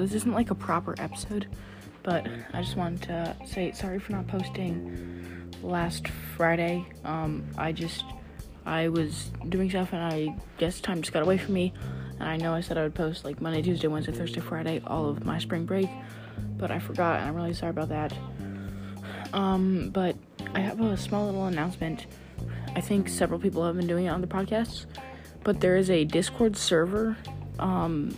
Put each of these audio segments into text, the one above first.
this isn't like a proper episode, but I just wanted to say sorry for not posting last Friday. Um, I just I was doing stuff and I guess time just got away from me. And I know I said I would post like Monday, Tuesday, Wednesday, Thursday, Friday, all of my spring break, but I forgot and I'm really sorry about that. Um, but I have a small little announcement. I think several people have been doing it on the podcasts, but there is a Discord server. Um,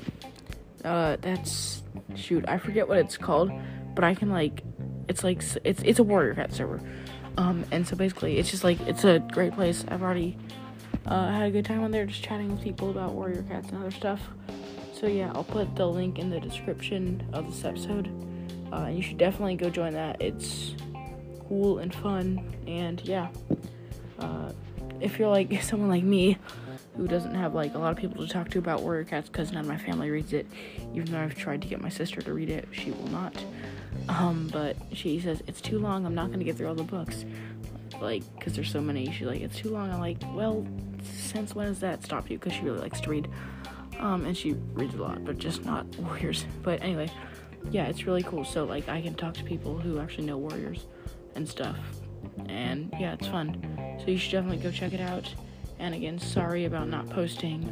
uh, that's shoot, I forget what it's called, but I can like, it's like it's it's a Warrior Cat server. Um, and so basically, it's just like it's a great place. I've already uh, had a good time on there, just chatting with people about Warrior Cats and other stuff. So yeah, I'll put the link in the description of this episode. Uh, you should definitely go join that. It's cool and fun, and yeah. Uh, if you're like someone like me who doesn't have like a lot of people to talk to about Warrior Cats because none of my family reads it, even though I've tried to get my sister to read it, she will not. Um, but she says it's too long. I'm not gonna get through all the books, like because there's so many. She's like it's too long. I'm like, well, since when has that stopped you? Because she really likes to read, um, and she reads a lot, but just not Warriors. But anyway, yeah, it's really cool. So like I can talk to people who actually know Warriors and stuff, and yeah, it's fun. So you should definitely go check it out. And again, sorry about not posting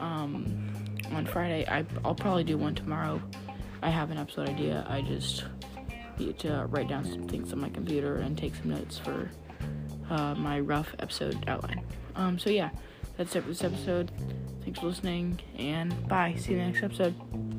um, on Friday. I, I'll probably do one tomorrow. I have an episode idea. I just need to write down some things on my computer and take some notes for uh, my rough episode outline. Um, so yeah, that's it for this episode. Thanks for listening, and bye. See you in the next episode.